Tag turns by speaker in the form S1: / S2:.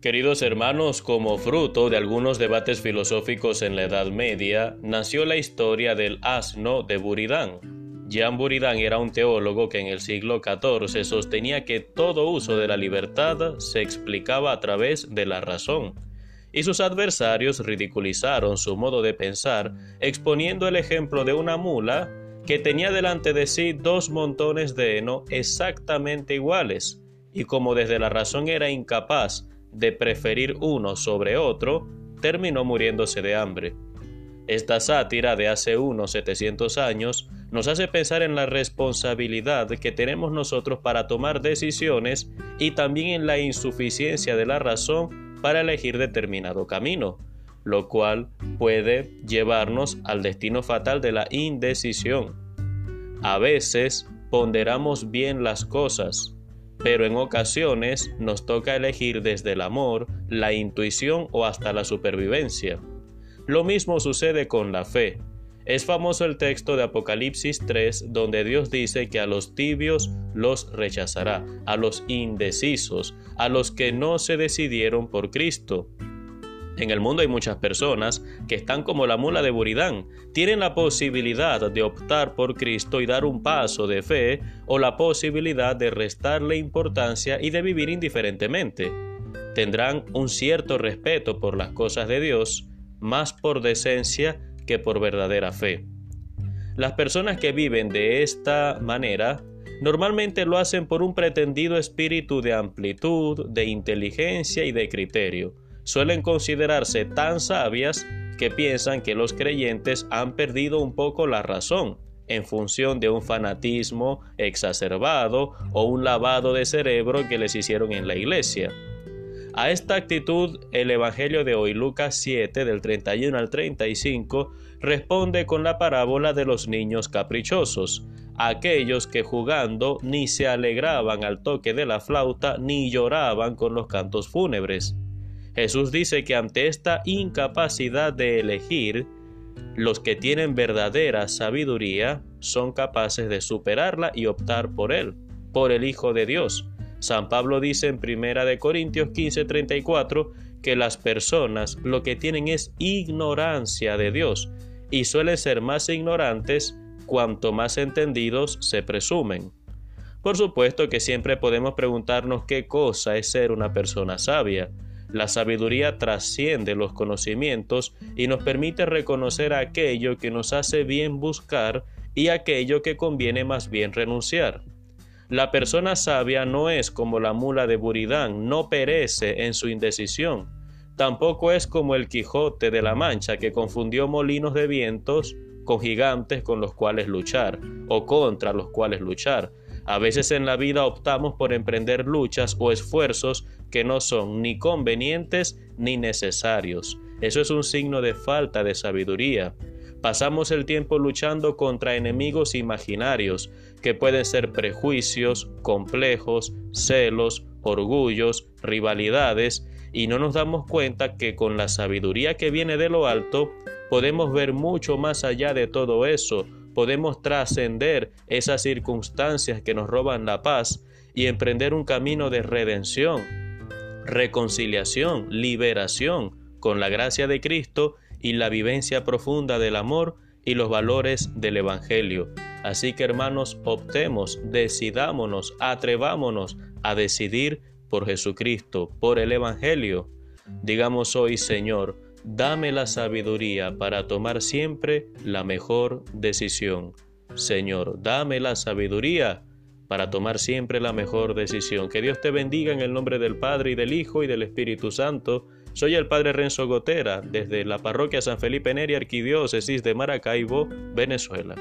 S1: Queridos hermanos, como fruto de algunos debates filosóficos en la Edad Media, nació la historia del asno de Buridán. Jean Buridán era un teólogo que en el siglo XIV sostenía que todo uso de la libertad se explicaba a través de la razón, y sus adversarios ridiculizaron su modo de pensar exponiendo el ejemplo de una mula que tenía delante de sí dos montones de heno exactamente iguales, y como desde la razón era incapaz de preferir uno sobre otro, terminó muriéndose de hambre. Esta sátira de hace unos 700 años nos hace pensar en la responsabilidad que tenemos nosotros para tomar decisiones y también en la insuficiencia de la razón para elegir determinado camino, lo cual puede llevarnos al destino fatal de la indecisión. A veces ponderamos bien las cosas, pero en ocasiones nos toca elegir desde el amor, la intuición o hasta la supervivencia. Lo mismo sucede con la fe. Es famoso el texto de Apocalipsis 3 donde Dios dice que a los tibios los rechazará, a los indecisos, a los que no se decidieron por Cristo. En el mundo hay muchas personas que están como la mula de Buridán, tienen la posibilidad de optar por Cristo y dar un paso de fe o la posibilidad de restarle importancia y de vivir indiferentemente. Tendrán un cierto respeto por las cosas de Dios, más por decencia que por verdadera fe. Las personas que viven de esta manera normalmente lo hacen por un pretendido espíritu de amplitud, de inteligencia y de criterio suelen considerarse tan sabias que piensan que los creyentes han perdido un poco la razón en función de un fanatismo exacerbado o un lavado de cerebro que les hicieron en la iglesia. A esta actitud, el Evangelio de hoy, Lucas 7, del 31 al 35, responde con la parábola de los niños caprichosos, aquellos que jugando ni se alegraban al toque de la flauta ni lloraban con los cantos fúnebres. Jesús dice que ante esta incapacidad de elegir, los que tienen verdadera sabiduría son capaces de superarla y optar por él, por el Hijo de Dios. San Pablo dice en 1 de Corintios 15:34 que las personas lo que tienen es ignorancia de Dios y suelen ser más ignorantes cuanto más entendidos se presumen. Por supuesto que siempre podemos preguntarnos qué cosa es ser una persona sabia. La sabiduría trasciende los conocimientos y nos permite reconocer aquello que nos hace bien buscar y aquello que conviene más bien renunciar. La persona sabia no es como la mula de Buridán, no perece en su indecisión. Tampoco es como el Quijote de la Mancha que confundió molinos de vientos con gigantes con los cuales luchar o contra los cuales luchar. A veces en la vida optamos por emprender luchas o esfuerzos que no son ni convenientes ni necesarios. Eso es un signo de falta de sabiduría. Pasamos el tiempo luchando contra enemigos imaginarios, que pueden ser prejuicios, complejos, celos, orgullos, rivalidades, y no nos damos cuenta que con la sabiduría que viene de lo alto podemos ver mucho más allá de todo eso, podemos trascender esas circunstancias que nos roban la paz y emprender un camino de redención, reconciliación, liberación con la gracia de Cristo y la vivencia profunda del amor y los valores del Evangelio. Así que hermanos, optemos, decidámonos, atrevámonos a decidir por Jesucristo, por el Evangelio. Digamos hoy, Señor, Dame la sabiduría para tomar siempre la mejor decisión. Señor, dame la sabiduría para tomar siempre la mejor decisión. Que Dios te bendiga en el nombre del Padre y del Hijo y del Espíritu Santo. Soy el Padre Renzo Gotera, desde la parroquia San Felipe Neri, Arquidiócesis de Maracaibo, Venezuela.